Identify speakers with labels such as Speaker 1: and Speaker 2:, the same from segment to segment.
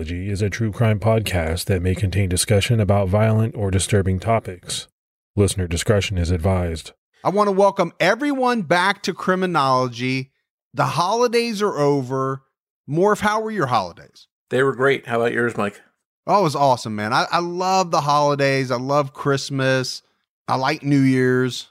Speaker 1: Criminology is a true crime podcast that may contain discussion about violent or disturbing topics. Listener discretion is advised.
Speaker 2: I want to welcome everyone back to Criminology. The holidays are over. Morph, how were your holidays?
Speaker 3: They were great. How about yours, Mike?
Speaker 2: Oh, it was awesome, man. I, I love the holidays. I love Christmas. I like New Year's.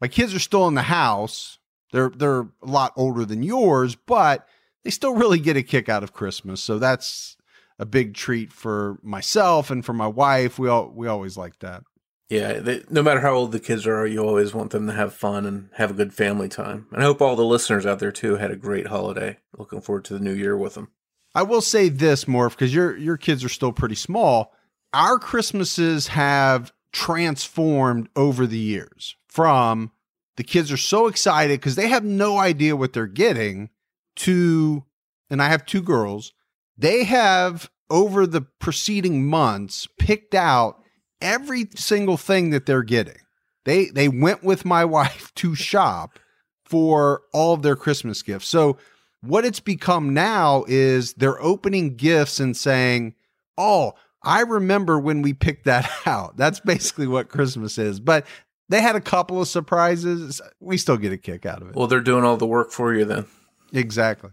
Speaker 2: My kids are still in the house. They're they're a lot older than yours, but they still really get a kick out of Christmas. So that's a big treat for myself and for my wife. We all we always like that.
Speaker 3: Yeah, they, no matter how old the kids are, you always want them to have fun and have a good family time. And I hope all the listeners out there too had a great holiday. Looking forward to the new year with them.
Speaker 2: I will say this, Morph, because your your kids are still pretty small. Our Christmases have transformed over the years from the kids are so excited because they have no idea what they're getting to, and I have two girls, they have over the preceding months picked out every single thing that they're getting. They they went with my wife to shop for all of their Christmas gifts. So what it's become now is they're opening gifts and saying, "Oh, I remember when we picked that out." That's basically what Christmas is. But they had a couple of surprises. We still get a kick out of it.
Speaker 3: Well, they're doing all the work for you then.
Speaker 2: Exactly.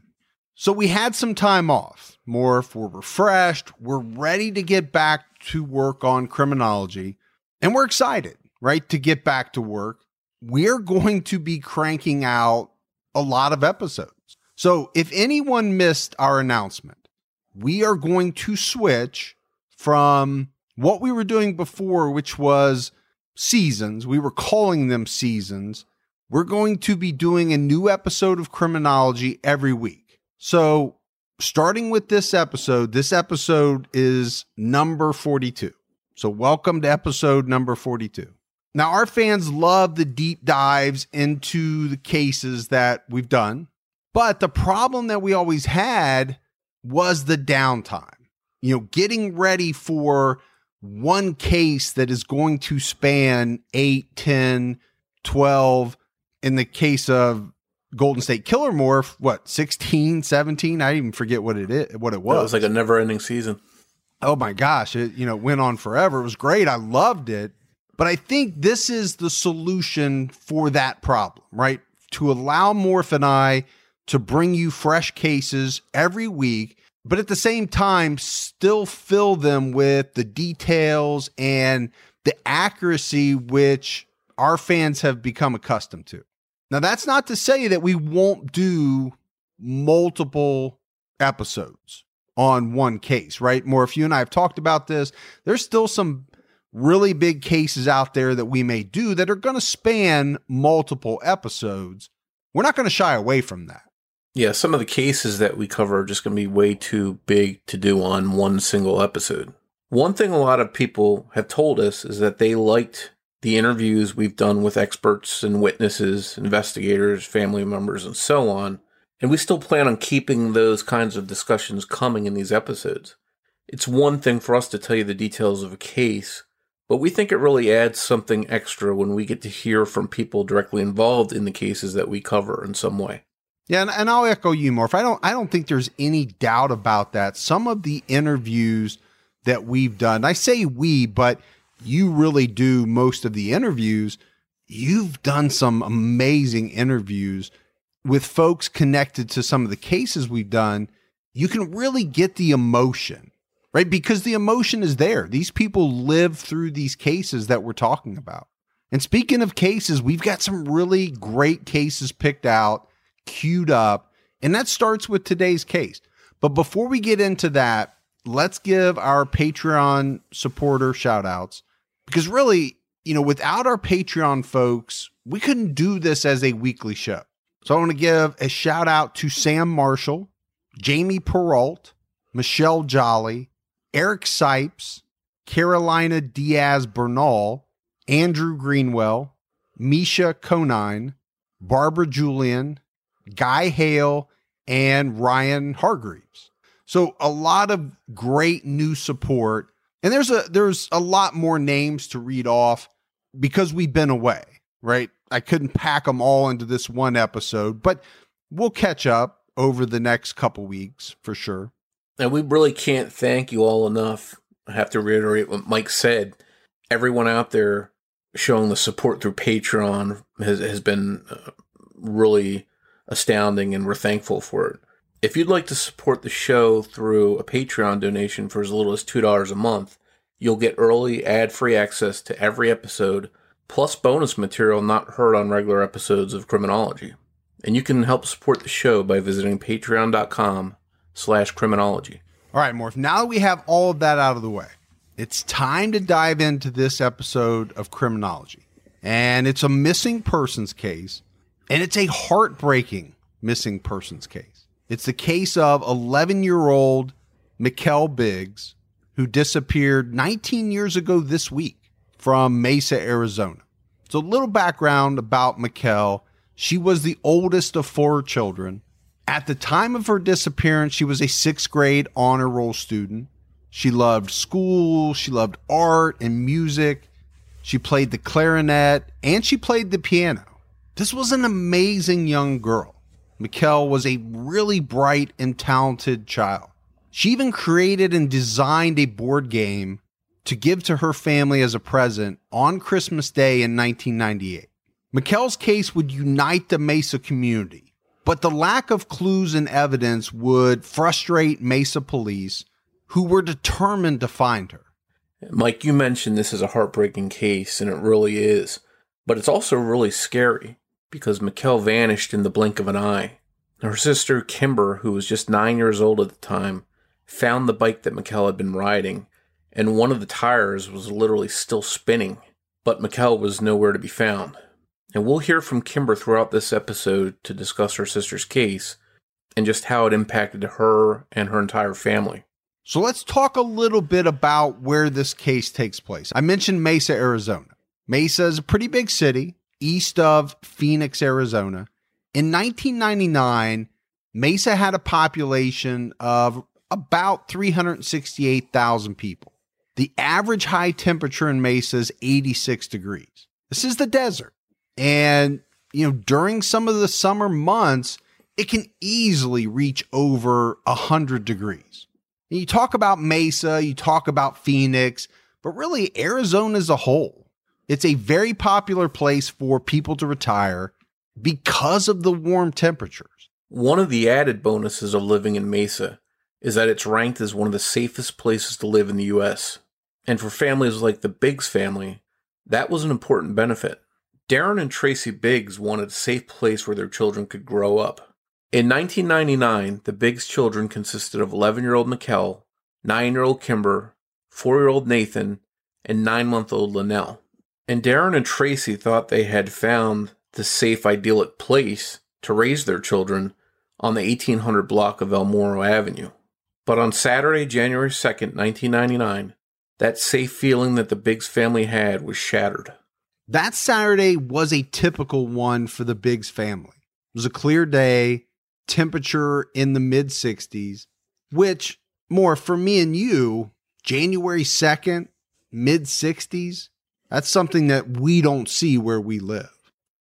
Speaker 2: So we had some time off. Morph, we're refreshed. We're ready to get back to work on criminology. And we're excited, right, to get back to work. We're going to be cranking out a lot of episodes. So if anyone missed our announcement, we are going to switch from what we were doing before, which was seasons. We were calling them seasons we're going to be doing a new episode of Criminology every week. So, starting with this episode, this episode is number 42. So, welcome to episode number 42. Now, our fans love the deep dives into the cases that we've done, but the problem that we always had was the downtime. You know, getting ready for one case that is going to span 8, 10, 12, in the case of Golden State Killer Morph, what, 16, 17? I even forget what it is, what it was.
Speaker 3: It was like a never ending season.
Speaker 2: Oh my gosh. It, you know, went on forever. It was great. I loved it. But I think this is the solution for that problem, right? To allow Morph and I to bring you fresh cases every week, but at the same time, still fill them with the details and the accuracy which our fans have become accustomed to. Now, that's not to say that we won't do multiple episodes on one case, right? More, if you and I have talked about this, there's still some really big cases out there that we may do that are going to span multiple episodes. We're not going to shy away from that.
Speaker 3: Yeah, some of the cases that we cover are just going to be way too big to do on one single episode. One thing a lot of people have told us is that they liked the interviews we've done with experts and witnesses, investigators, family members, and so on. And we still plan on keeping those kinds of discussions coming in these episodes. It's one thing for us to tell you the details of a case, but we think it really adds something extra when we get to hear from people directly involved in the cases that we cover in some way.
Speaker 2: Yeah, and, and I'll echo you, Morph. I don't I don't think there's any doubt about that. Some of the interviews that we've done, I say we, but you really do most of the interviews. You've done some amazing interviews with folks connected to some of the cases we've done. You can really get the emotion, right? Because the emotion is there. These people live through these cases that we're talking about. And speaking of cases, we've got some really great cases picked out, queued up, and that starts with today's case. But before we get into that, let's give our Patreon supporter shout outs because really, you know, without our Patreon folks, we couldn't do this as a weekly show. So I want to give a shout out to Sam Marshall, Jamie Peralt, Michelle Jolly, Eric Sipes, Carolina Diaz Bernal, Andrew Greenwell, Misha Conine, Barbara Julian, Guy Hale, and Ryan Hargreaves. So a lot of great new support and there's a there's a lot more names to read off because we've been away, right? I couldn't pack them all into this one episode, but we'll catch up over the next couple weeks for sure.
Speaker 3: And we really can't thank you all enough. I have to reiterate what Mike said. Everyone out there showing the support through Patreon has, has been uh, really astounding, and we're thankful for it. If you'd like to support the show through a Patreon donation for as little as $2 a month, you'll get early ad free access to every episode, plus bonus material not heard on regular episodes of Criminology. And you can help support the show by visiting patreon.com slash criminology.
Speaker 2: All right, Morph, now that we have all of that out of the way, it's time to dive into this episode of Criminology. And it's a missing persons case, and it's a heartbreaking missing persons case. It's the case of 11 year old Mikelle Biggs, who disappeared 19 years ago this week from Mesa, Arizona. So, a little background about Mikelle. She was the oldest of four children. At the time of her disappearance, she was a sixth grade honor roll student. She loved school, she loved art and music. She played the clarinet and she played the piano. This was an amazing young girl. Mikelle was a really bright and talented child. She even created and designed a board game to give to her family as a present on Christmas Day in 1998. Mikelle's case would unite the Mesa community, but the lack of clues and evidence would frustrate Mesa police, who were determined to find her.
Speaker 3: Mike, you mentioned this is a heartbreaking case, and it really is, but it's also really scary because Mikelle vanished in the blink of an eye. Her sister, Kimber, who was just nine years old at the time, found the bike that Mikelle had been riding, and one of the tires was literally still spinning, but Mikelle was nowhere to be found. And we'll hear from Kimber throughout this episode to discuss her sister's case and just how it impacted her and her entire family.
Speaker 2: So let's talk a little bit about where this case takes place. I mentioned Mesa, Arizona. Mesa is a pretty big city east of Phoenix, Arizona. In 1999, Mesa had a population of about 368,000 people. The average high temperature in Mesa is 86 degrees. This is the desert. And, you know, during some of the summer months, it can easily reach over 100 degrees. And you talk about Mesa, you talk about Phoenix, but really Arizona as a whole. It's a very popular place for people to retire because of the warm temperatures.
Speaker 3: One of the added bonuses of living in Mesa is that it's ranked as one of the safest places to live in the US. And for families like the Biggs family, that was an important benefit. Darren and Tracy Biggs wanted a safe place where their children could grow up. In 1999, the Biggs children consisted of 11 year old Mikelle, 9 year old Kimber, 4 year old Nathan, and 9 month old Linnell. And Darren and Tracy thought they had found the safe, idyllic place to raise their children on the 1800 block of El Morro Avenue. But on Saturday, January 2nd, 1999, that safe feeling that the Biggs family had was shattered.
Speaker 2: That Saturday was a typical one for the Biggs family. It was a clear day, temperature in the mid 60s, which more for me and you, January 2nd, mid 60s, that's something that we don't see where we live.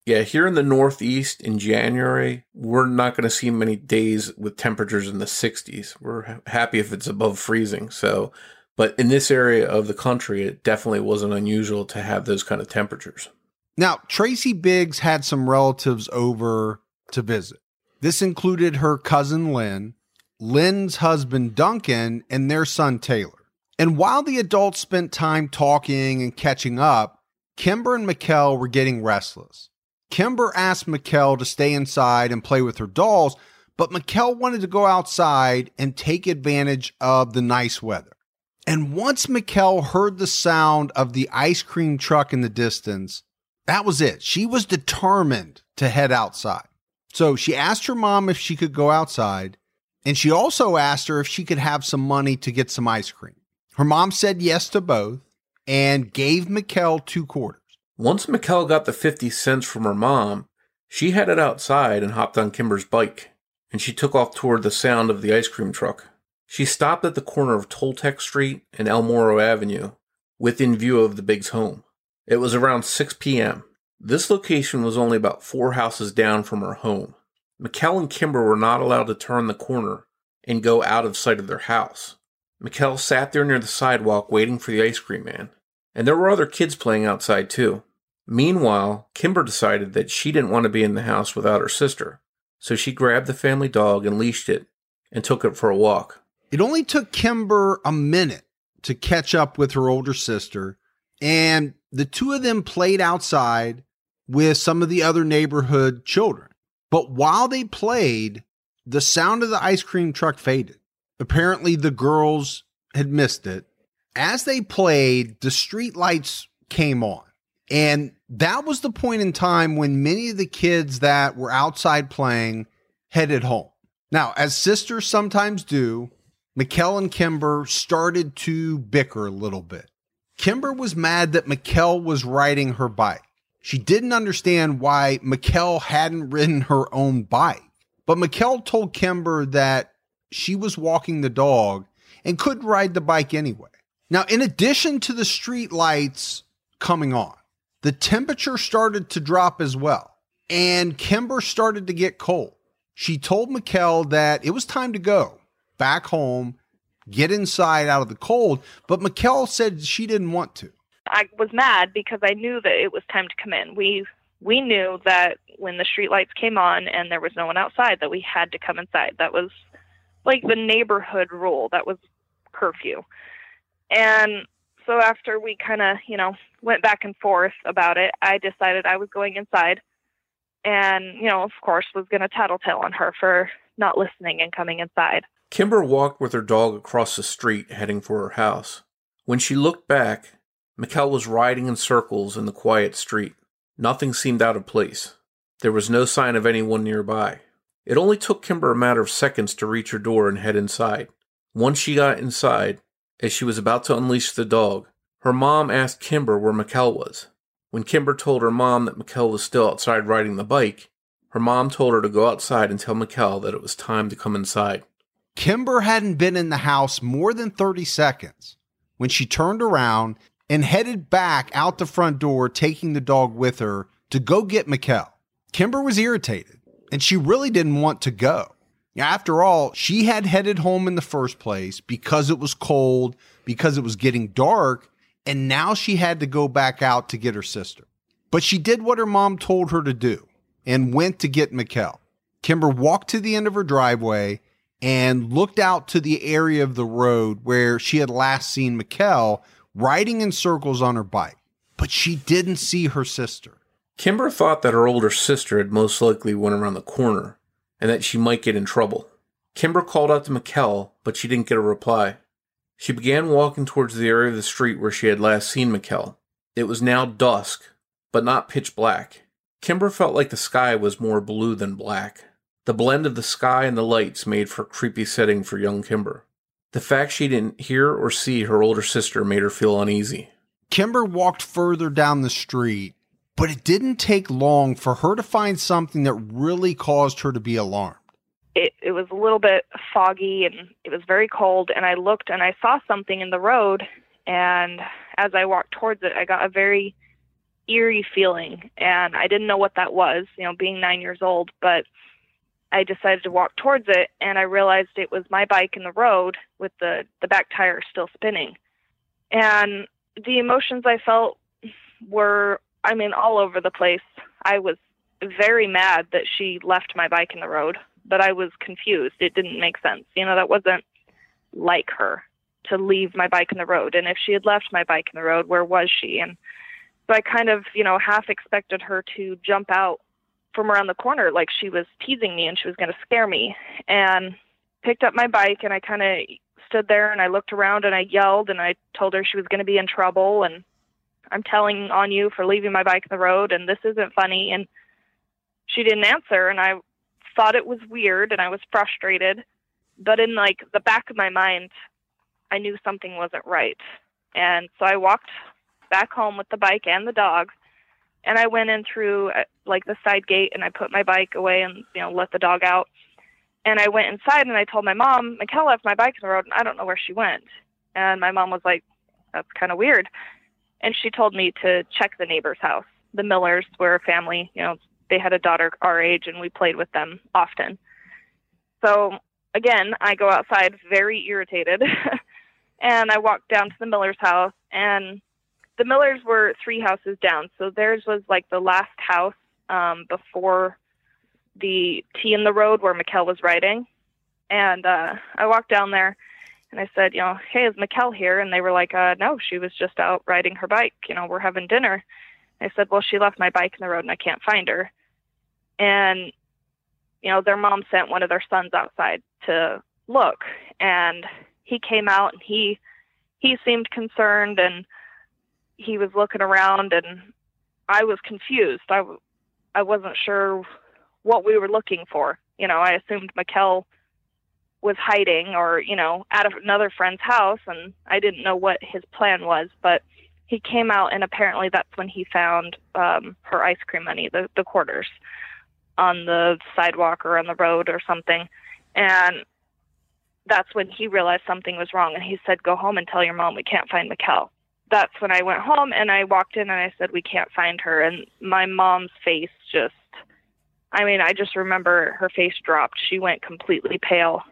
Speaker 3: Yeah, here in the Northeast in January, we're not going to see many days with temperatures in the 60s. We're happy if it's above freezing. So, but in this area of the country, it definitely wasn't unusual to have those kind of temperatures.
Speaker 2: Now, Tracy Biggs had some relatives over to visit. This included her cousin Lynn, Lynn's husband Duncan, and their son Taylor. And while the adults spent time talking and catching up, Kimber and Mikelle were getting restless. Kimber asked Mikelle to stay inside and play with her dolls, but Mikelle wanted to go outside and take advantage of the nice weather. And once Mikelle heard the sound of the ice cream truck in the distance, that was it. She was determined to head outside. So she asked her mom if she could go outside, and she also asked her if she could have some money to get some ice cream. Her mom said yes to both and gave Mikelle two quarters.
Speaker 3: Once Mikelle got the 50 cents from her mom, she headed outside and hopped on Kimber's bike, and she took off toward the sound of the ice cream truck. She stopped at the corner of Toltec Street and El Morro Avenue, within view of the Biggs home. It was around 6 p.m. This location was only about four houses down from her home. Mikelle and Kimber were not allowed to turn the corner and go out of sight of their house. Mikelle sat there near the sidewalk waiting for the ice cream man. And there were other kids playing outside too. Meanwhile, Kimber decided that she didn't want to be in the house without her sister. So she grabbed the family dog and leashed it and took it for a walk.
Speaker 2: It only took Kimber a minute to catch up with her older sister, and the two of them played outside with some of the other neighborhood children. But while they played, the sound of the ice cream truck faded. Apparently, the girls had missed it. As they played, the street lights came on. And that was the point in time when many of the kids that were outside playing headed home. Now, as sisters sometimes do, Mikelle and Kimber started to bicker a little bit. Kimber was mad that Mikelle was riding her bike. She didn't understand why Mikelle hadn't ridden her own bike. But Mikelle told Kimber that she was walking the dog and couldn't ride the bike anyway. Now, in addition to the street lights coming on, the temperature started to drop as well, and Kimber started to get cold. She told Mikelle that it was time to go back home, get inside out of the cold. But Mikelle said she didn't want to.
Speaker 4: I was mad because I knew that it was time to come in. We we knew that when the street lights came on and there was no one outside that we had to come inside. That was like the neighborhood rule. That was curfew. And so after we kind of, you know, went back and forth about it, I decided I was going inside and, you know, of course was going to tattletale on her for not listening and coming inside.
Speaker 3: Kimber walked with her dog across the street, heading for her house. When she looked back, Mikelle was riding in circles in the quiet street. Nothing seemed out of place. There was no sign of anyone nearby. It only took Kimber a matter of seconds to reach her door and head inside. Once she got inside, as she was about to unleash the dog, her mom asked Kimber where Mikelle was. When Kimber told her mom that Mikelle was still outside riding the bike, her mom told her to go outside and tell Mikelle that it was time to come inside.
Speaker 2: Kimber hadn't been in the house more than 30 seconds when she turned around and headed back out the front door, taking the dog with her to go get Mikelle. Kimber was irritated and she really didn't want to go. After all, she had headed home in the first place because it was cold, because it was getting dark, and now she had to go back out to get her sister. But she did what her mom told her to do and went to get Mikelle. Kimber walked to the end of her driveway and looked out to the area of the road where she had last seen Mikelle riding in circles on her bike. But she didn't see her sister.
Speaker 3: Kimber thought that her older sister had most likely went around the corner and that she might get in trouble. Kimber called out to Mikelle, but she didn't get a reply. She began walking towards the area of the street where she had last seen Mikelle. It was now dusk, but not pitch black. Kimber felt like the sky was more blue than black. The blend of the sky and the lights made for a creepy setting for young Kimber. The fact she didn't hear or see her older sister made her feel uneasy.
Speaker 2: Kimber walked further down the street, but it didn't take long for her to find something that really caused her to be alarmed.
Speaker 4: It, it was a little bit foggy and it was very cold, and I looked and I saw something in the road. And as I walked towards it, I got a very eerie feeling, and I didn't know what that was, you know, being nine years old, but I decided to walk towards it and I realized it was my bike in the road with the, the back tire still spinning. And the emotions I felt were, I mean, all over the place. I was very mad that she left my bike in the road, but I was confused. It didn't make sense. You know, that wasn't like her to leave my bike in the road. And if she had left my bike in the road, where was she? And so I kind of, you know, half expected her to jump out from around the corner like she was teasing me and she was going to scare me and picked up my bike and I kind of stood there and I looked around and I yelled and I told her she was going to be in trouble and I'm telling on you for leaving my bike in the road and this isn't funny and she didn't answer and I thought it was weird and I was frustrated but in like the back of my mind I knew something wasn't right and so I walked back home with the bike and the dog and I went in through uh, like the side gate and I put my bike away and you know let the dog out. And I went inside and I told my mom, Mikelle left my bike in the road and I don't know where she went. And my mom was like, That's kind of weird. And she told me to check the neighbor's house. The Millers were a family, you know, they had a daughter our age and we played with them often. So again, I go outside very irritated and I walk down to the Miller's house and the Millers were three houses down. So theirs was like the last house um, before the T in the road where Mikelle was riding. And uh, I walked down there and I said, you know, hey, is Mikelle here? And they were like, uh, no, she was just out riding her bike. You know, we're having dinner. I said, well, she left my bike in the road and I can't find her. And, you know, their mom sent one of their sons outside to look. And he came out and he, he seemed concerned and he was looking around and I was confused. I, I wasn't sure what we were looking for. You know, I assumed Mikelle was hiding or, you know, at another friend's house and I didn't know what his plan was, but he came out and apparently that's when he found um her ice cream money, the the quarters on the sidewalk or on the road or something. And that's when he realized something was wrong and he said, Go home and tell your mom we can't find Mikelle. That's when I went home and I walked in and I said, We can't find her and my mom's face just I mean, I just remember her face dropped. She went completely pale.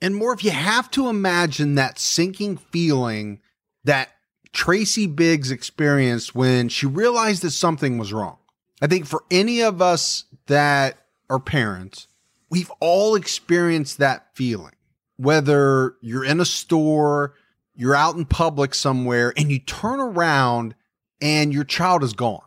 Speaker 2: And more if you have to imagine that sinking feeling that Tracy Biggs experienced when she realized that something was wrong. I think for any of us that are parents, we've all experienced that feeling. Whether you're in a store, you're out in public somewhere, and you turn around and your child is gone.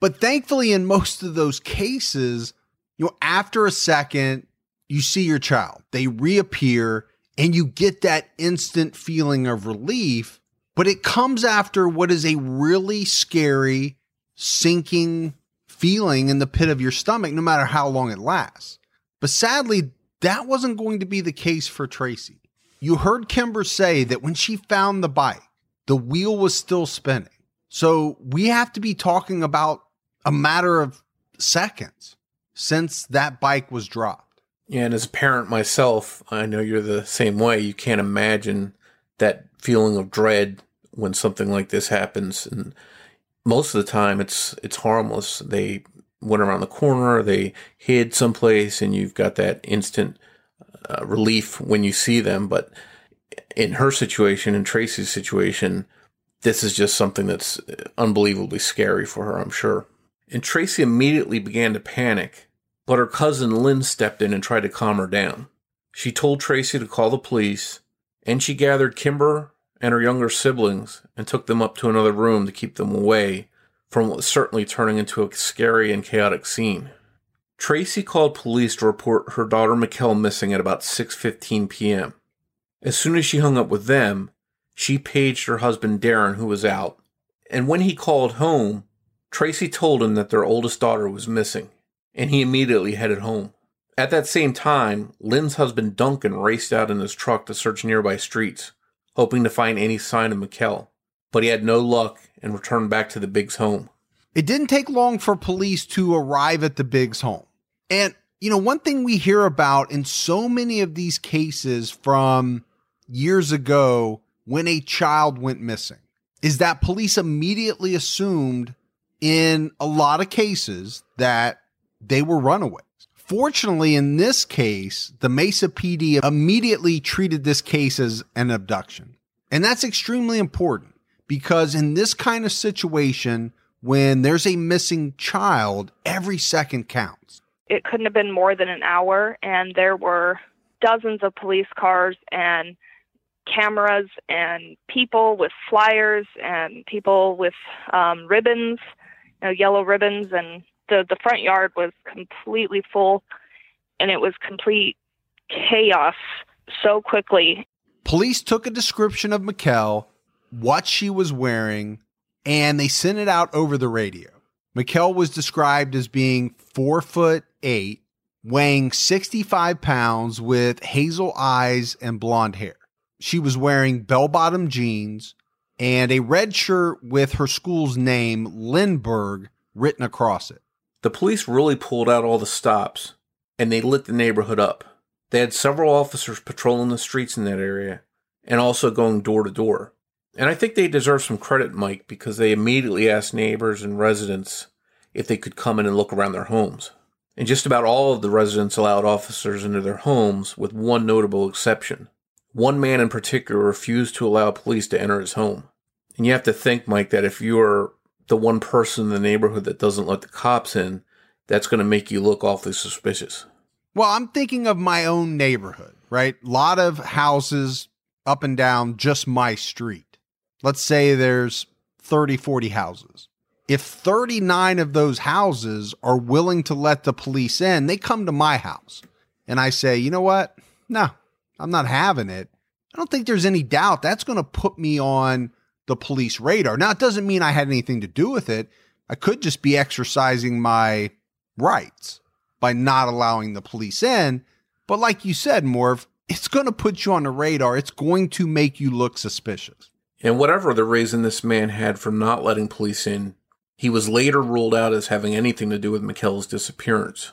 Speaker 2: But thankfully, in most of those cases, you know, after a second, you see your child, they reappear, and you get that instant feeling of relief. But it comes after what is a really scary, sinking feeling in the pit of your stomach, no matter how long it lasts. But sadly, that wasn't going to be the case for Tracy. You heard Kimber say that when she found the bike, the wheel was still spinning. So we have to be talking about a matter of seconds since that bike was dropped.
Speaker 3: And as a parent myself, I know you're the same way. You can't imagine that feeling of dread when something like this happens. And most of the time, it's it's harmless. They went around the corner, they hid someplace, and you've got that instant uh, relief when you see them. But in her situation, in Tracy's situation, this is just something that's unbelievably scary for her, I'm sure. And Tracy immediately began to panic, but her cousin Lynn stepped in and tried to calm her down. She told Tracy to call the police, and she gathered Kimber and her younger siblings and took them up to another room to keep them away from what was certainly turning into a scary and chaotic scene. Tracy called police to report her daughter Mikelle missing at about 6:15 p.m. As soon as she hung up with them, she paged her husband Darren who was out, and when he called home, Tracy told him that their oldest daughter was missing, and he immediately headed home. At that same time, Lynn's husband Duncan raced out in his truck to search nearby streets, hoping to find any sign of Mikelle, but he had no luck and returned back to the Biggs home.
Speaker 2: It didn't take long for police to arrive at the Biggs home. And, you know, one thing we hear about in so many of these cases from years ago when a child went missing is that police immediately assumed in a lot of cases that they were runaways. Fortunately, in this case, the Mesa PD immediately treated this case as an abduction. And that's extremely important because in this kind of situation, when there's a missing child, every second counts.
Speaker 4: It couldn't have been more than an hour, and there were dozens of police cars and cameras and people with flyers and people with um, ribbons know, yellow ribbons, and the the front yard was completely full, and it was complete chaos so quickly.
Speaker 2: Police took a description of Mikelle, what she was wearing, and they sent it out over the radio. Mikelle was described as being four foot eight, weighing 65 pounds, with hazel eyes and blonde hair. She was wearing bell bottom jeans, and a red shirt with her school's name, Lindbergh, written across it.
Speaker 3: The police really pulled out all the stops and they lit the neighborhood up. They had several officers patrolling the streets in that area and also going door to door. And I think they deserve some credit, Mike, because they immediately asked neighbors and residents if they could come in and look around their homes. and just about all of the residents allowed officers into their homes, with one notable exception. One man in particular refused to allow police to enter his home. And you have to think, Mike, that if you're the one person in the neighborhood that doesn't let the cops in, that's going to make you look awfully suspicious.
Speaker 2: Well, I'm thinking of my own neighborhood, right? A lot of houses up and down just my street. Let's say there's 30, 40 houses. If 39 of those houses are willing to let the police in, they come to my house. And I say, you know what? No, I'm not having it. I don't think there's any doubt that's going to put me on the police radar. Now, it doesn't mean I had anything to do with it. I could just be exercising my rights by not allowing the police in. But like you said, Morph, it's going to put you on the radar. It's going to make you look suspicious.
Speaker 3: And whatever the reason this man had for not letting police in, he was later ruled out as having anything to do with Mikelle's disappearance.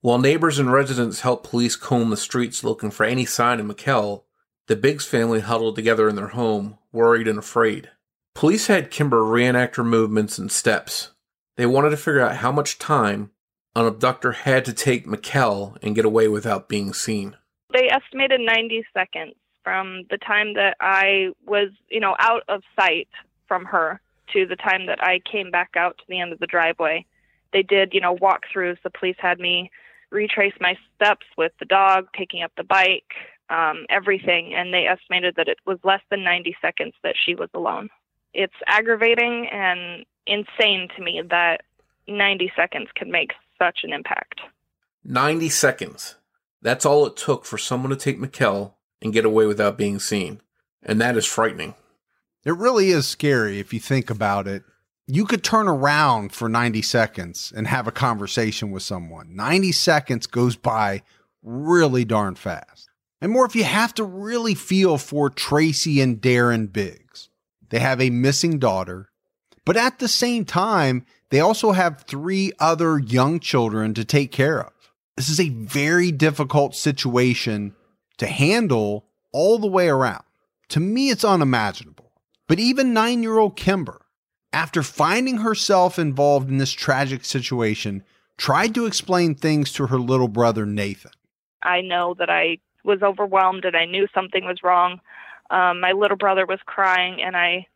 Speaker 3: While neighbors and residents helped police comb the streets looking for any sign of Mikelle, the Biggs family huddled together in their home, worried and afraid. Police had Kimber reenact her movements and steps. They wanted to figure out how much time an abductor had to take Mikelle and get away without being seen.
Speaker 4: They estimated 90 seconds from the time that I was, you know, out of sight from her to the time that I came back out to the end of the driveway. They did, you know, walkthroughs. The police had me retrace my steps with the dog, picking up the bike, um, everything, and they estimated that it was less than 90 seconds that she was alone. It's aggravating and insane to me that 90 seconds can make such an impact.
Speaker 3: 90 seconds. That's all it took for someone to take Mikelle and get away without being seen. And that is frightening.
Speaker 2: It really is scary if you think about it. You could turn around for 90 seconds and have a conversation with someone. 90 seconds goes by really darn fast. And more if you have to really feel for Tracy and Darren Biggs. They have a missing daughter, but at the same time, they also have three other young children to take care of. This is a very difficult situation to handle all the way around. To me, it's unimaginable. But even nine year old Kimber, after finding herself involved in this tragic situation, tried to explain things to her little brother, Nathan.
Speaker 4: I know that I was overwhelmed and I knew something was wrong. Um, my little brother was crying, and I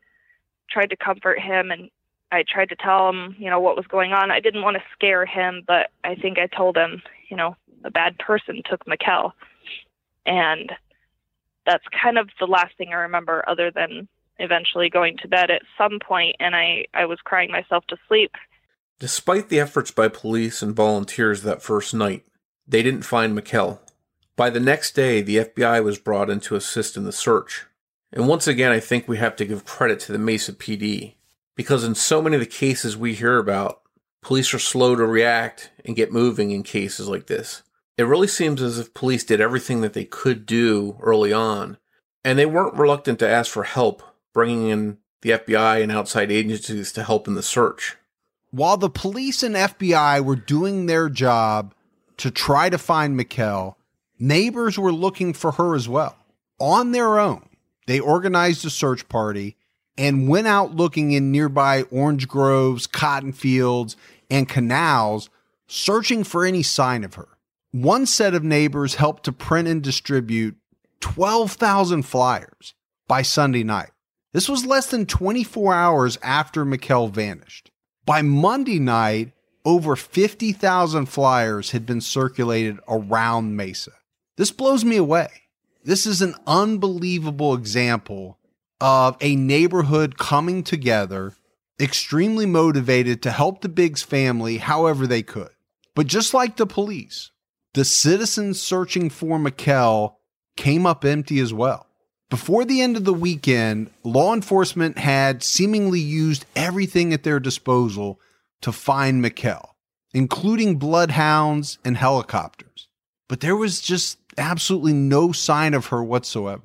Speaker 4: tried to comfort him and I tried to tell him, you know, what was going on. I didn't want to scare him, but I think I told him, you know, a bad person took Mikelle. And that's kind of the last thing I remember other than eventually going to bed at some point and I, I was crying myself to sleep.
Speaker 3: Despite the efforts by police and volunteers that first night, they didn't find Mikelle. By the next day, the FBI was brought in to assist in the search. And once again, I think we have to give credit to the Mesa PD. Because in so many of the cases we hear about, police are slow to react and get moving in cases like this. It really seems as if police did everything that they could do early on, and they weren't reluctant to ask for help, bringing in the FBI and outside agencies to help in the search.
Speaker 2: While the police and FBI were doing their job to try to find Mikelle, neighbors were looking for her as well. On their own, they organized a search party and went out looking in nearby orange groves, cotton fields, and canals, searching for any sign of her. One set of neighbors helped to print and distribute 12,000 flyers by Sunday night. This was less than 24 hours after Mikelle vanished. By Monday night, over 50,000 flyers had been circulated around Mesa. This blows me away. This is an unbelievable example of a neighborhood coming together, extremely motivated to help the Biggs family however they could. But just like the police, the citizens searching for Mikelle came up empty as well. Before the end of the weekend, law enforcement had seemingly used everything at their disposal to find Mikelle, including bloodhounds and helicopters. But there was just absolutely no sign of her whatsoever.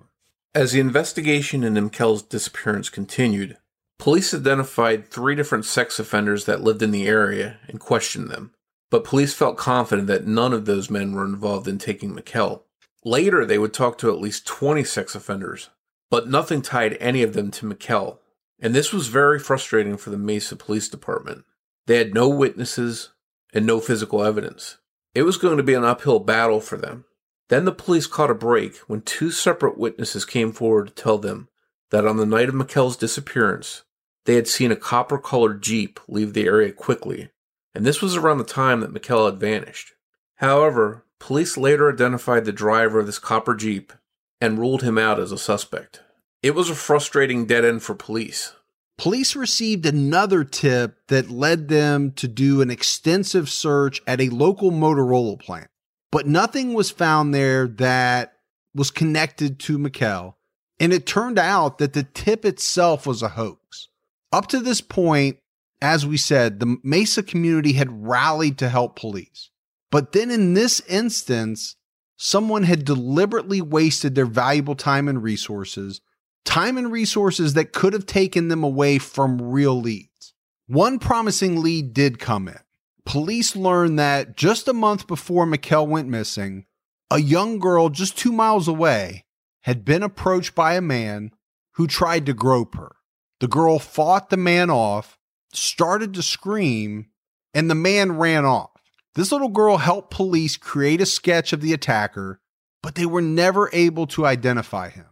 Speaker 3: As the investigation into Mikelle's disappearance continued, police identified three different sex offenders that lived in the area and questioned them, but police felt confident that none of those men were involved in taking Mikelle. Later, they would talk to at least 20 sex offenders, but nothing tied any of them to Mikelle, and this was very frustrating for the Mesa Police Department. They had no witnesses and no physical evidence. It was going to be an uphill battle for them. Then the police caught a break when two separate witnesses came forward to tell them that on the night of Mikelle's disappearance, they had seen a copper colored Jeep leave the area quickly, and this was around the time that Mikelle had vanished. However, police later identified the driver of this copper Jeep and ruled him out as a suspect. It was a frustrating dead end for police.
Speaker 2: Police received another tip that led them to do an extensive search at a local Motorola plant, but nothing was found there that was connected to Mikelle, and it turned out that the tip itself was a hoax. Up to this point, as we said, the Mesa community had rallied to help police. But then in this instance, someone had deliberately wasted their valuable time and resources, time and resources that could have taken them away from real leads. One promising lead did come in. Police learned that just a month before Mikelle went missing, a young girl just two miles away had been approached by a man who tried to grope her. The girl fought the man off, started to scream, and the man ran off. This little girl helped police create a sketch of the attacker, but they were never able to identify him.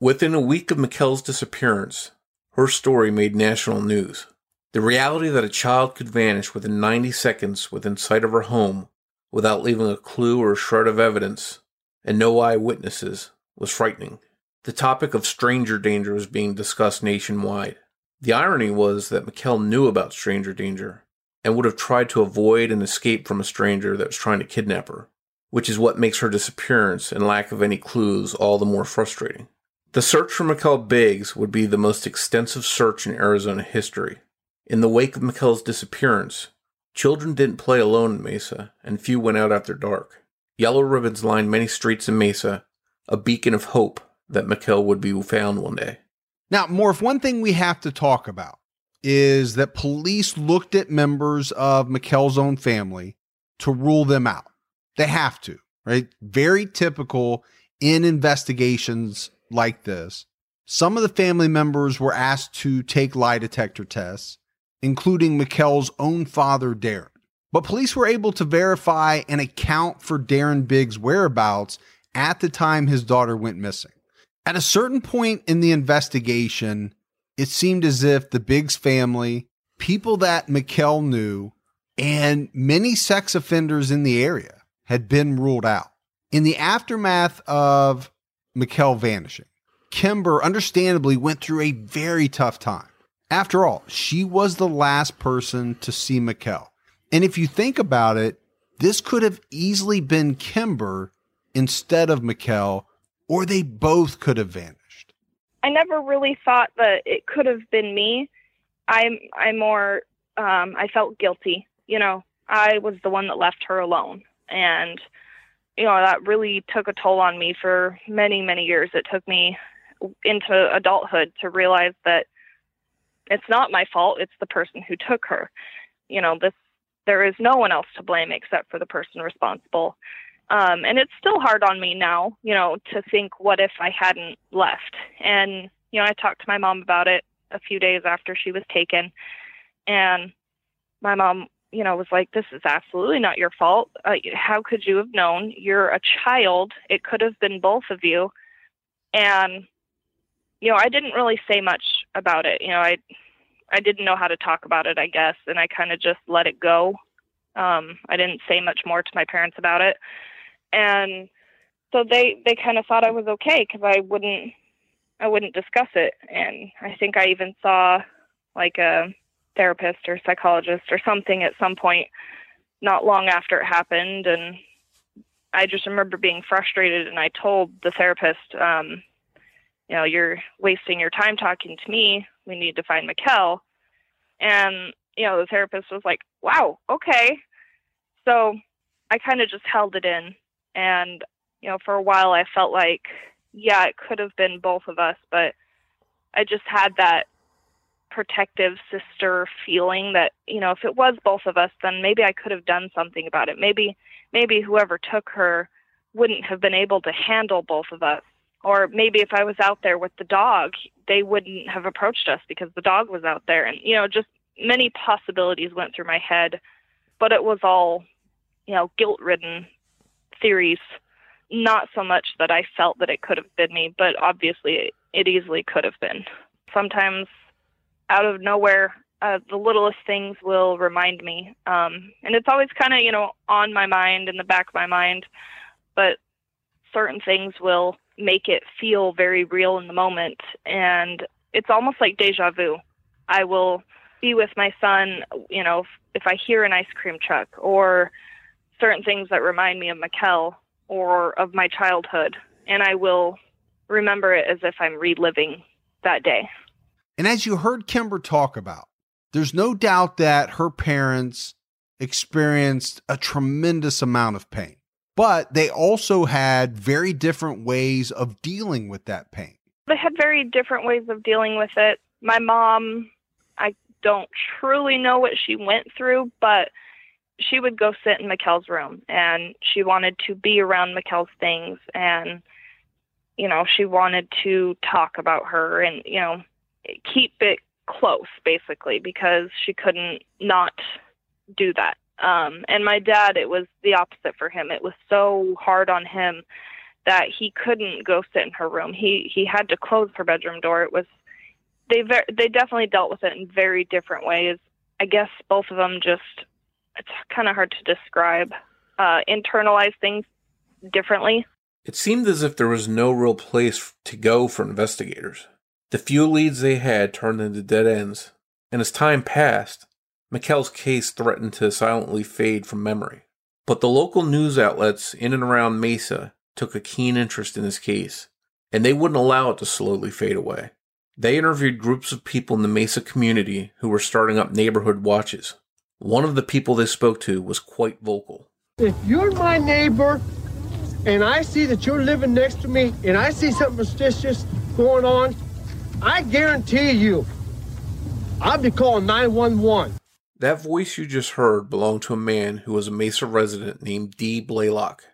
Speaker 3: Within a week of Mikelle's disappearance, her story made national news. The reality that a child could vanish within 90 seconds within sight of her home without leaving a clue or a shred of evidence and no eyewitnesses was frightening. The topic of stranger danger was being discussed nationwide. The irony was that Mikelle knew about stranger danger and would have tried to avoid and escape from a stranger that was trying to kidnap her, which is what makes her disappearance and lack of any clues all the more frustrating. The search for Mikelle Biggs would be the most extensive search in Arizona history. In the wake of Mikelle's disappearance, children didn't play alone in Mesa, and few went out after dark. Yellow ribbons lined many streets in Mesa, a beacon of hope that Mikelle would be found one day.
Speaker 2: Now, Morph, one thing we have to talk about is that police looked at members of Mikelle's own family to rule them out. They have to, right? Very typical in investigations like this. Some of the family members were asked to take lie detector tests, including Mikelle's own father, Darren. But police were able to verify and account for Darren Biggs' whereabouts at the time his daughter went missing. At a certain point in the investigation, it seemed as if the Biggs family, people that Mikelle knew, and many sex offenders in the area had been ruled out. In the aftermath of Mikelle vanishing, Kimber understandably went through a very tough time. After all, she was the last person to see Mikelle. And if you think about it, this could have easily been Kimber instead of Mikelle, or they both could have vanished.
Speaker 4: I never really thought that it could have been me. I'm I'm more um I felt guilty. You know, I was the one that left her alone and you know, that really took a toll on me for many, many years. It took me into adulthood to realize that it's not my fault, it's the person who took her. You know, this there is no one else to blame except for the person responsible. Um, and it's still hard on me now, you know, to think what if I hadn't left. And, you know, I talked to my mom about it a few days after she was taken. And my mom, you know, was like, this is absolutely not your fault. Uh, how could you have known? You're a child. It could have been both of you. And, you know, I didn't really say much about it. You know, I, I didn't know how to talk about it, I guess, and I kind of just let it go. Um, I didn't say much more to my parents about it and so they they kind of thought I was okay because I wouldn't I wouldn't discuss it, and I think I even saw like a therapist or psychologist or something at some point not long after it happened and I just remember being frustrated and I told the therapist um you know you're wasting your time talking to me we need to find Mikelle and you know the therapist was like wow okay so I kind of just held it in and, you know, for a while I felt like, yeah, it could have been both of us, but I just had that protective sister feeling that, you know, if it was both of us, then maybe I could have done something about it. Maybe, maybe whoever took her wouldn't have been able to handle both of us. Or maybe if I was out there with the dog, they wouldn't have approached us because the dog was out there. And, you know, just many possibilities went through my head, but it was all you know, guilt ridden theories. Not so much that I felt that it could have been me, but obviously it easily could have been. Sometimes out of nowhere, uh, the littlest things will remind me. Um, and it's always kind of, you know, on my mind, in the back of my mind, but certain things will make it feel very real in the moment. And it's almost like deja vu. I will be with my son, you know, if, if I hear an ice cream truck or certain things that remind me of Mikelle or of my childhood, and I will remember it as if I'm reliving that day.
Speaker 2: And as you heard Kimber talk about, there's no doubt that her parents experienced a tremendous amount of pain, but they also had very different ways of dealing with that pain.
Speaker 4: They had very different ways of dealing with it. My mom, I don't truly know what she went through, but she would go sit in Mikelle's room and she wanted to be around Mikelle's things and you know, she wanted to talk about her and, you know, keep it close basically because she couldn't not do that. Um, and my dad, it was the opposite for him. It was so hard on him that he couldn't go sit in her room. He he had to close her bedroom door. It was they ver- they definitely dealt with it in very different ways. I guess both of them just it's kind of hard to describe. Uh, internalize things differently.
Speaker 3: It seemed as if there was no real place to go for investigators. The few leads they had turned into dead ends, and as time passed, Mikelle's case threatened to silently fade from memory. But the local news outlets in and around Mesa took a keen interest in his case, and they wouldn't allow it to slowly fade away. They interviewed groups of people in the Mesa community who were starting up neighborhood watches. One of the people they spoke to was quite vocal.
Speaker 5: If you're my neighbor and I see that you're living next to me and I see something suspicious going on, I guarantee you, I'll be calling 911.
Speaker 3: That voice you just heard belonged to a man who was a Mesa resident named D. Blaylock.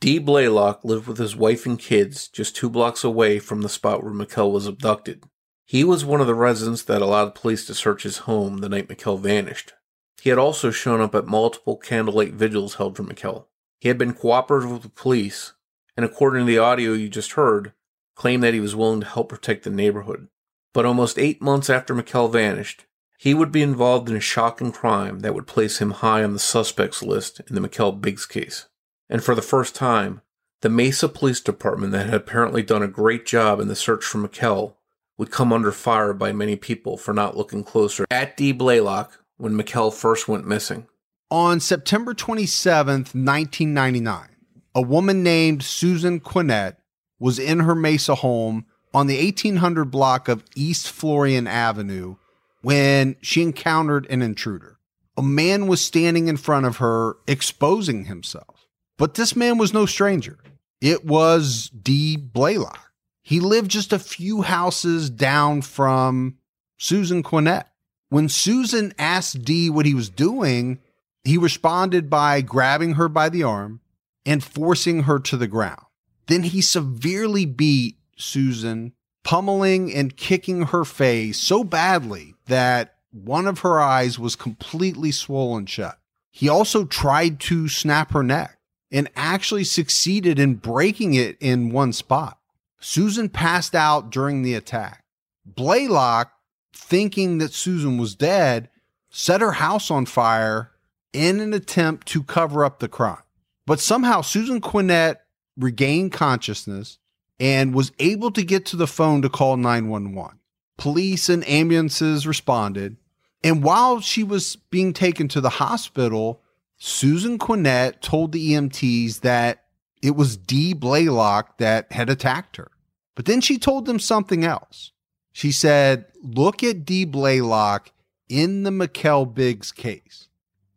Speaker 3: D. Blaylock lived with his wife and kids just two blocks away from the spot where Mikelle was abducted. He was one of the residents that allowed police to search his home the night Mikelle vanished. He had also shown up at multiple candlelight vigils held for Mikelle. He had been cooperative with the police, and according to the audio you just heard, claimed that he was willing to help protect the neighborhood. But almost eight months after Mikelle vanished, he would be involved in a shocking crime that would place him high on the suspects list in the Mikelle Biggs case. And for the first time, the Mesa Police Department, that had apparently done a great job in the search for Mikelle, would come under fire by many people for not looking closer at D. Blaylock when Mikelle first went missing.
Speaker 2: On September 27th, 1999, a woman named Susan Quinnett was in her Mesa home on the 1800 block of East Florian Avenue when she encountered an intruder. A man was standing in front of her, exposing himself. But this man was no stranger. It was D. Blaylock. He lived just a few houses down from Susan Quinnett. When Susan asked D what he was doing, he responded by grabbing her by the arm and forcing her to the ground. Then he severely beat Susan, pummeling and kicking her face so badly that one of her eyes was completely swollen shut. He also tried to snap her neck and actually succeeded in breaking it in one spot. Susan passed out during the attack. Blaylock, thinking that Susan was dead, set her house on fire in an attempt to cover up the crime. But somehow Susan Quinnett regained consciousness and was able to get to the phone to call 911. Police and ambulances responded. And while she was being taken to the hospital, Susan Quinnett told the EMTs that it was Dee Blaylock that had attacked her. But then she told them something else. She said, Look at Dee Blaylock in the Mikelle Biggs case.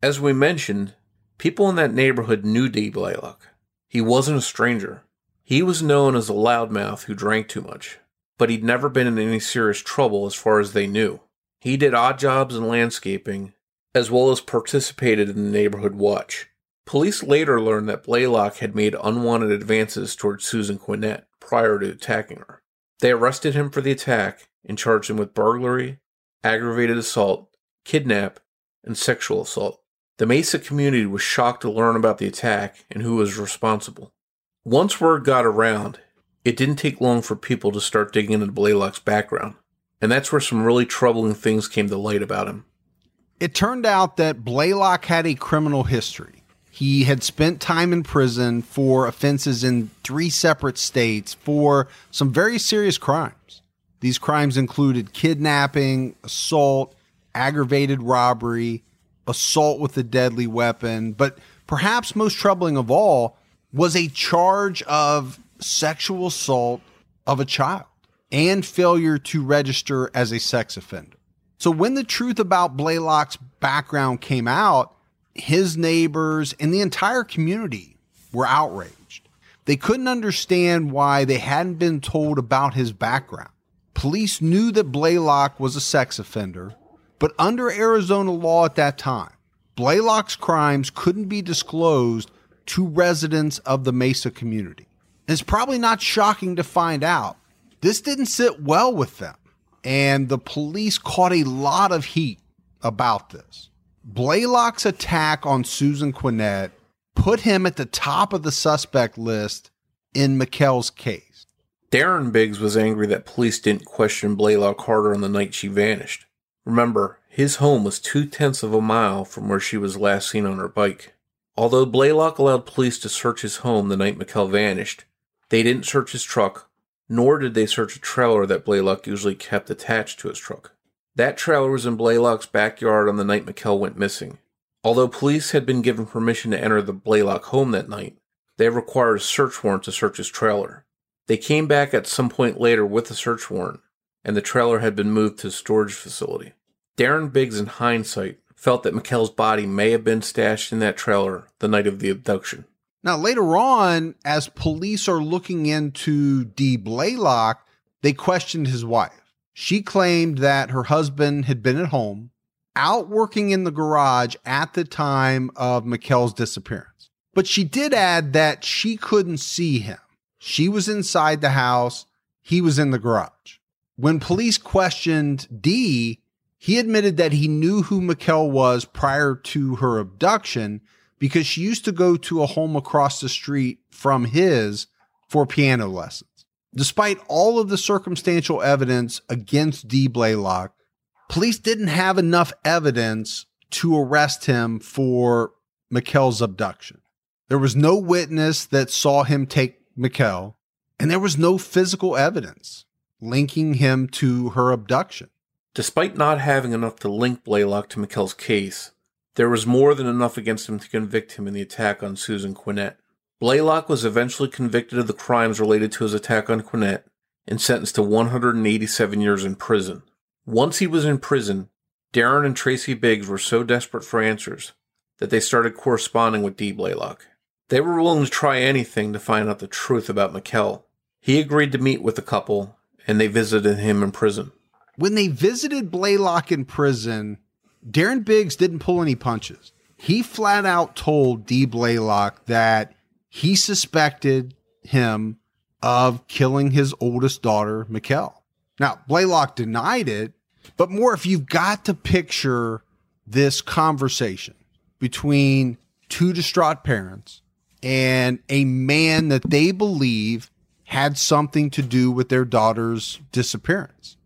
Speaker 3: As we mentioned, people in that neighborhood knew Dee Blaylock. He wasn't a stranger. He was known as a loudmouth who drank too much, but he'd never been in any serious trouble as far as they knew. He did odd jobs in landscaping, as well as participated in the neighborhood watch. Police later learned that Blaylock had made unwanted advances towards Susan Quinnett prior to attacking her. They arrested him for the attack and charged him with burglary, aggravated assault, kidnap, and sexual assault. The Mesa community was shocked to learn about the attack and who was responsible. Once word got around, it didn't take long for people to start digging into Blaylock's background, and that's where some really troubling things came to light about him.
Speaker 2: It turned out that Blaylock had a criminal history. He had spent time in prison for offenses in three separate states for some very serious crimes. These crimes included kidnapping, assault, aggravated robbery, assault with a deadly weapon, but perhaps most troubling of all was a charge of sexual assault of a child and failure to register as a sex offender. So when the truth about Blaylock's background came out, his neighbors and the entire community were outraged. They couldn't understand why they hadn't been told about his background. Police knew that Blaylock was a sex offender, but under Arizona law at that time, Blaylock's crimes couldn't be disclosed to residents of the Mesa community. It's probably not shocking to find out this didn't sit well with them, and the police caught a lot of heat about this. Blaylock's attack on Susan Quinnett put him at the top of the suspect list in Mikelle's case.
Speaker 3: Darren Biggs was angry that police didn't question Blaylock harder on the night she vanished. Remember, his home was two tenths of a mile from where she was last seen on her bike. Although Blaylock allowed police to search his home the night Mikelle vanished, they didn't search his truck, nor did they search a trailer that Blaylock usually kept attached to his truck. That trailer was in Blaylock's backyard on the night Mikelle went missing. Although police had been given permission to enter the Blaylock home that night, they required a search warrant to search his trailer. They came back at some point later with a search warrant, and the trailer had been moved to a storage facility. Darren Biggs, in hindsight, felt that Mikelle's body may have been stashed in that trailer the night of the abduction.
Speaker 2: Now, later on, as police are looking into D. Blaylock, they questioned his wife. She claimed that her husband had been at home, out working in the garage at the time of Mikelle's disappearance. But she did add that she couldn't see him. She was inside the house, he was in the garage. When police questioned D, he admitted that he knew who Mikelle was prior to her abduction because she used to go to a home across the street from his for piano lessons. Despite all of the circumstantial evidence against D. Blaylock, police didn't have enough evidence to arrest him for Mikelle's abduction. There was no witness that saw him take Mikelle, and there was no physical evidence linking him to her abduction.
Speaker 3: Despite not having enough to link Blaylock to Mikelle's case, there was more than enough against him to convict him in the attack on Susan Quinnett. Blaylock was eventually convicted of the crimes related to his attack on Quinnett and sentenced to 187 years in prison. Once he was in prison, Darren and Tracy Biggs were so desperate for answers that they started corresponding with D. Blaylock. They were willing to try anything to find out the truth about Mikelle. He agreed to meet with the couple, and they visited him in prison.
Speaker 2: When they visited Blaylock in prison, Darren Biggs didn't pull any punches. He flat out told D. Blaylock that he suspected him of killing his oldest daughter, Mikelle. Now, Blaylock denied it, but Morph you've got to picture this conversation between two distraught parents and a man that they believe had something to do with their daughter's disappearance.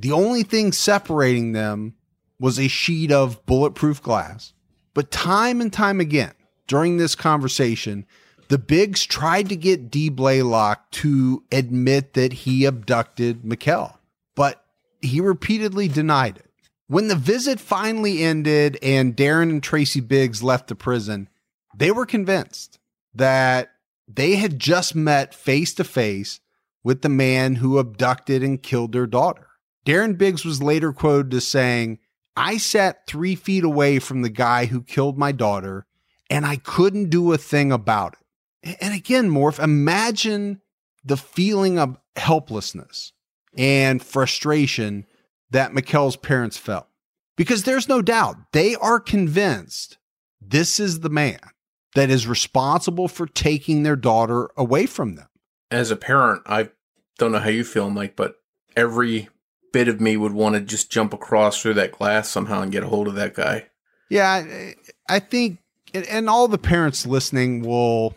Speaker 2: The only thing separating them was a sheet of bulletproof glass. But time and time again during this conversation, the Biggs tried to get D. Blaylock to admit that he abducted Mikelle, but he repeatedly denied it. When the visit finally ended and Darren and Tracy Biggs left the prison, they were convinced that they had just met face to face with the man who abducted and killed their daughter. Darren Biggs was later quoted as saying, I sat three feet away from the guy who killed my daughter and I couldn't do a thing about it. And again, Morph, imagine the feeling of helplessness and frustration that Mikelle's parents felt. Because there's no doubt they are convinced this is the man that is responsible for taking their daughter away from them.
Speaker 3: As a parent, I don't know how you feel, Mike, but every bit of me would want to just jump across through that glass somehow and get a hold of that guy.
Speaker 2: Yeah, I- think, and all the parents listening will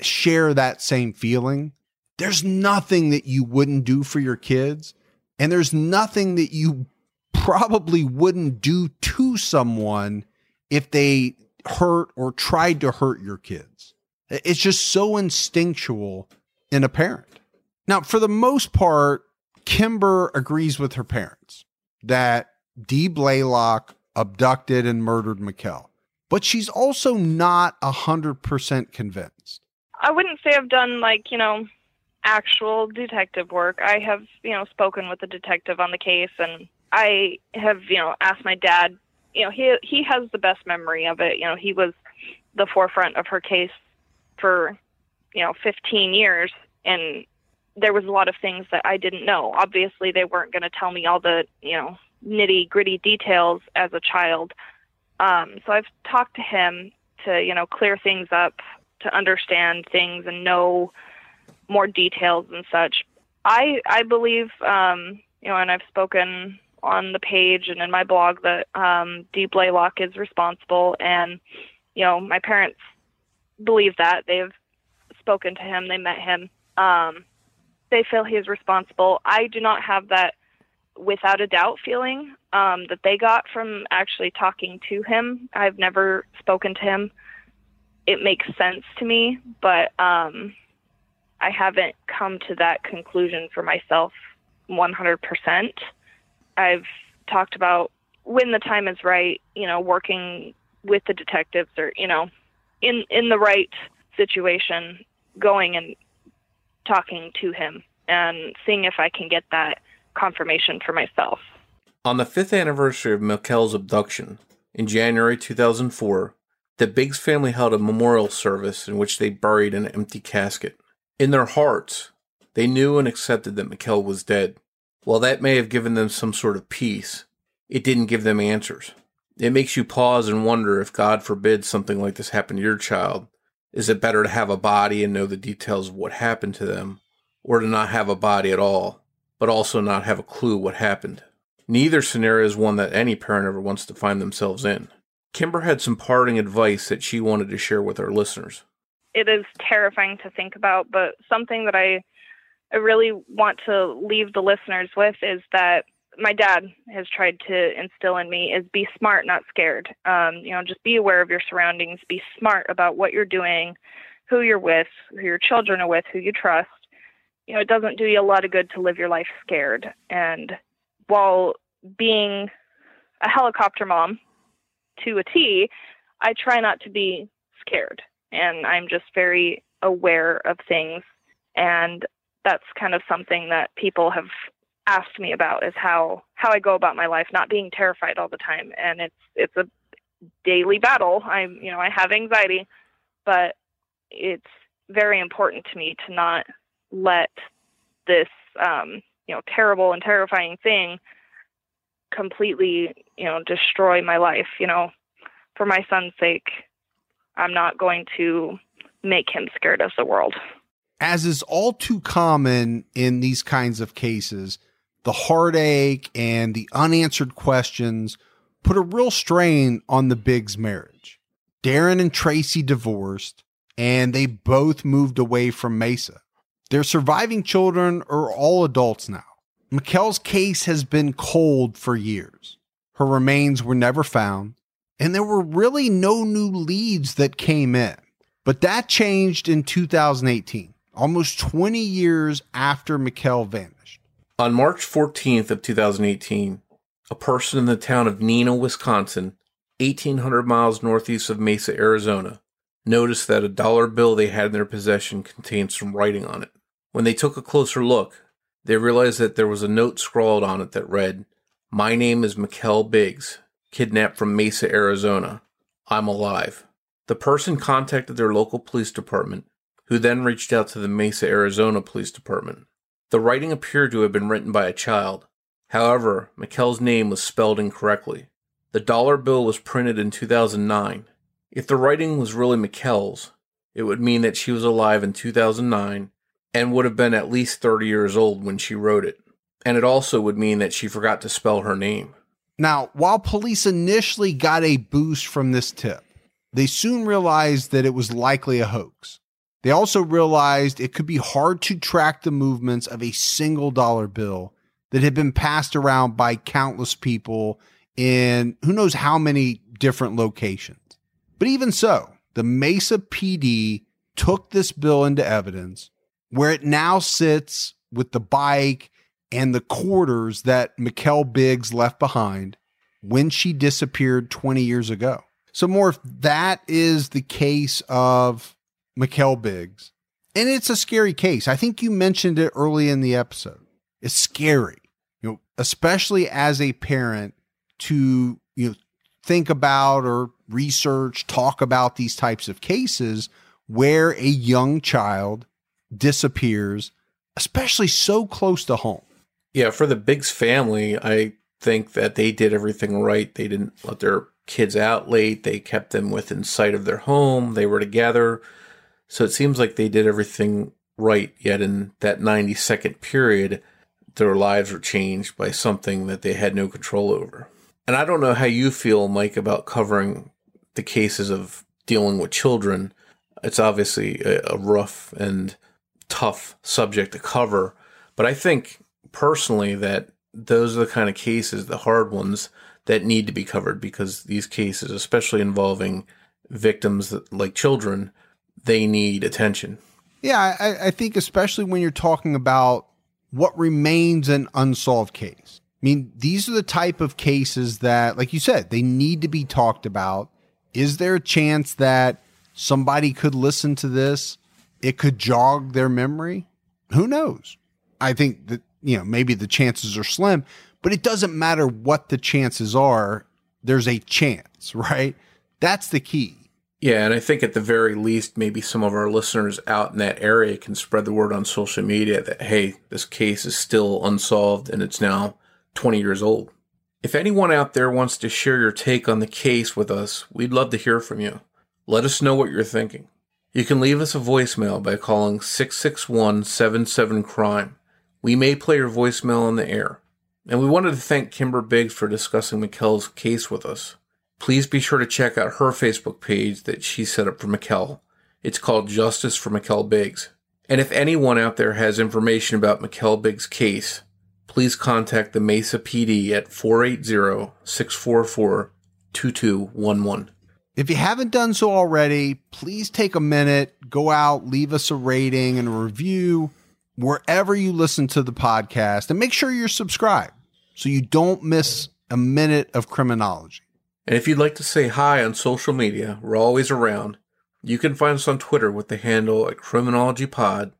Speaker 2: share that same feeling. There's nothing that you wouldn't do for your kids, and there's nothing that you probably wouldn't do to someone if they hurt or tried to hurt your kids. It's just so instinctual in a parent. Now, for the most part, Kimber agrees with her parents that Dee Blaylock abducted and murdered Mikelle, but she's also not a hundred percent convinced.
Speaker 4: I wouldn't say I've done like, you know, actual detective work. I have, you know, spoken with the detective on the case and I have, you know, asked my dad, you know, he he has the best memory of it. You know, he was the forefront of her case for, you know, 15 years and there was a lot of things that I didn't know. Obviously, they weren't going to tell me all the, you know, nitty-gritty details as a child. Um, so I've talked to him to, you know, clear things up, to understand things and know more details and such. I I believe, um, you know, and I've spoken on the page and in my blog that um, Dee Blaylock is responsible, and you know, my parents believe that they've spoken to him, they met him. Um, they feel he is responsible. I do not have that without a doubt feeling um, that they got from actually talking to him. I've never spoken to him. It makes sense to me, but um, I haven't come to that conclusion for myself 100%. I've talked about when the time is right, you know, working with the detectives or, you know, in in the right situation, going and talking to him and seeing if I can get that confirmation for myself.
Speaker 3: On the fifth anniversary of Mikelle's abduction, in January 2004, the Biggs family held a memorial service in which they buried an empty casket. In their hearts, they knew and accepted that Mikelle was dead. While that may have given them some sort of peace, it didn't give them answers. It makes you pause and wonder if God forbid something like this happened to your child. Is it better to have a body and know the details of what happened to them, or to not have a body at all, but also not have a clue what happened? Neither scenario is one that any parent ever wants to find themselves in. Kimber had some parting advice that she wanted to share with our listeners.
Speaker 4: It is terrifying to think about, but something that I I really want to leave the listeners with is that my dad has tried to instill in me is be smart, not scared. Um, you know, just be aware of your surroundings, be smart about what you're doing, who you're with, who your children are with, who you trust. You know, it doesn't do you a lot of good to live your life scared. And while being a helicopter mom to a T, I try not to be scared. And I'm just very aware of things. And that's kind of something that people have asked me about is how how I go about my life, not being terrified all the time. And it's it's a daily battle. I'm you know I have anxiety, but it's very important to me to not let this um, you know terrible and terrifying thing completely you know destroy my life. You know, for my son's sake, I'm not going to make him scared of the world
Speaker 2: as is all too common in these kinds of cases, the heartache and the unanswered questions put a real strain on the Biggs marriage. Darren and Tracy divorced, and they both moved away from Mesa. Their surviving children are all adults now. Mikelle's case has been cold for years. Her remains were never found, and there were really no new leads that came in. But that changed in 2018 almost 20 years after Mikelle vanished.
Speaker 3: On March 14th of 2018, a person in the town of Neenah, Wisconsin, 1800 miles northeast of Mesa, Arizona, noticed that a dollar bill they had in their possession contained some writing on it. When they took a closer look, they realized that there was a note scrawled on it that read, My name is Mikelle Biggs, kidnapped from Mesa, Arizona. I'm alive. The person contacted their local police department who then reached out to the Mesa, Arizona Police Department. The writing appeared to have been written by a child. However, Mikelle's name was spelled incorrectly. The dollar bill was printed in 2009. If the writing was really Mikelle's, it would mean that she was alive in 2009 and would have been at least 30 years old when she wrote it. And it also would mean that she forgot to spell her name.
Speaker 2: Now, while police initially got a boost from this tip, they soon realized that it was likely a hoax. They also realized it could be hard to track the movements of a single dollar bill that had been passed around by countless people in who knows how many different locations. But even so, the Mesa PD took this bill into evidence where it now sits with the bike and the quarters that Mikelle Biggs left behind when she disappeared 20 years ago. So, Morph that is the case of Mikelle Biggs, and it's a scary case. I think you mentioned it early in the episode. It's scary, you know, especially as a parent to you know think about or research, talk about these types of cases where a young child disappears, especially so close to home.
Speaker 3: Yeah, for the Biggs family, I think that they did everything right. They didn't let their kids out late. They kept them within sight of their home. They were together. So it seems like they did everything right. Yet in that 90 second period, their lives were changed by something that they had no control over. And I don't know how you feel, Mike, about covering the cases of dealing with children. It's obviously a, a rough and tough subject to cover. But I think personally that those are the kind of cases, the hard ones, that need to be covered because these cases, especially involving victims that, like children, they need attention.
Speaker 2: Yeah, I, I think especially when you're talking about what remains an unsolved case. I mean, these are the type of cases that, like you said, they need to be talked about. Is there a chance that somebody could listen to this? It could jog their memory? Who knows? I think that, you know, maybe the chances are slim, but it doesn't matter what the chances are. There's a chance, right? That's the key.
Speaker 3: Yeah, and I think at the very least, maybe some of our listeners out in that area can spread the word on social media that, hey, this case is still unsolved and it's now 20 years old. If anyone out there wants to share your take on the case with us, we'd love to hear from you. Let us know what you're thinking. You can leave us a voicemail by calling 661 77 Crime. We may play your voicemail on the air. And we wanted to thank Kimber Biggs for discussing Mikelle's case with us. Please be sure to check out her Facebook page that she set up for Mikelle. It's called Justice for Mikelle Biggs. And if anyone out there has information about Mikelle Biggs' case, please contact the Mesa PD at 480 644 2211.
Speaker 2: If you haven't done so already, please take a minute, go out, leave us a rating and a review wherever you listen to the podcast, and make sure you're subscribed so you don't miss a minute of criminology.
Speaker 3: And if you'd like to say hi on social media, we're always around. You can find us on Twitter with the handle at Criminology Pod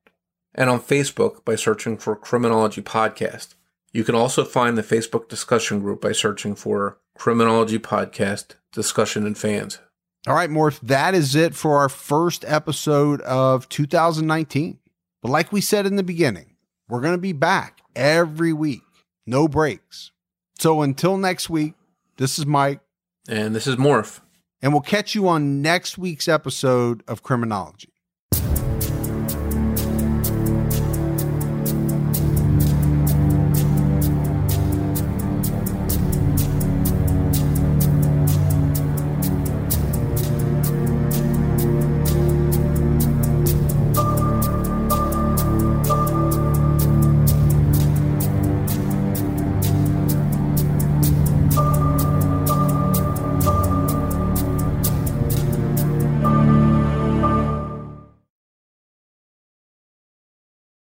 Speaker 3: and on Facebook by searching for Criminology Podcast. You can also find the Facebook discussion group by searching for Criminology Podcast Discussion and Fans.
Speaker 2: All right, Morph, that is it for our first episode of 2019. But like we said in the beginning, we're going to be back every week, no breaks. So until next week, this is Mike.
Speaker 3: And this is Morph.
Speaker 2: And we'll catch you on next week's episode of Criminology.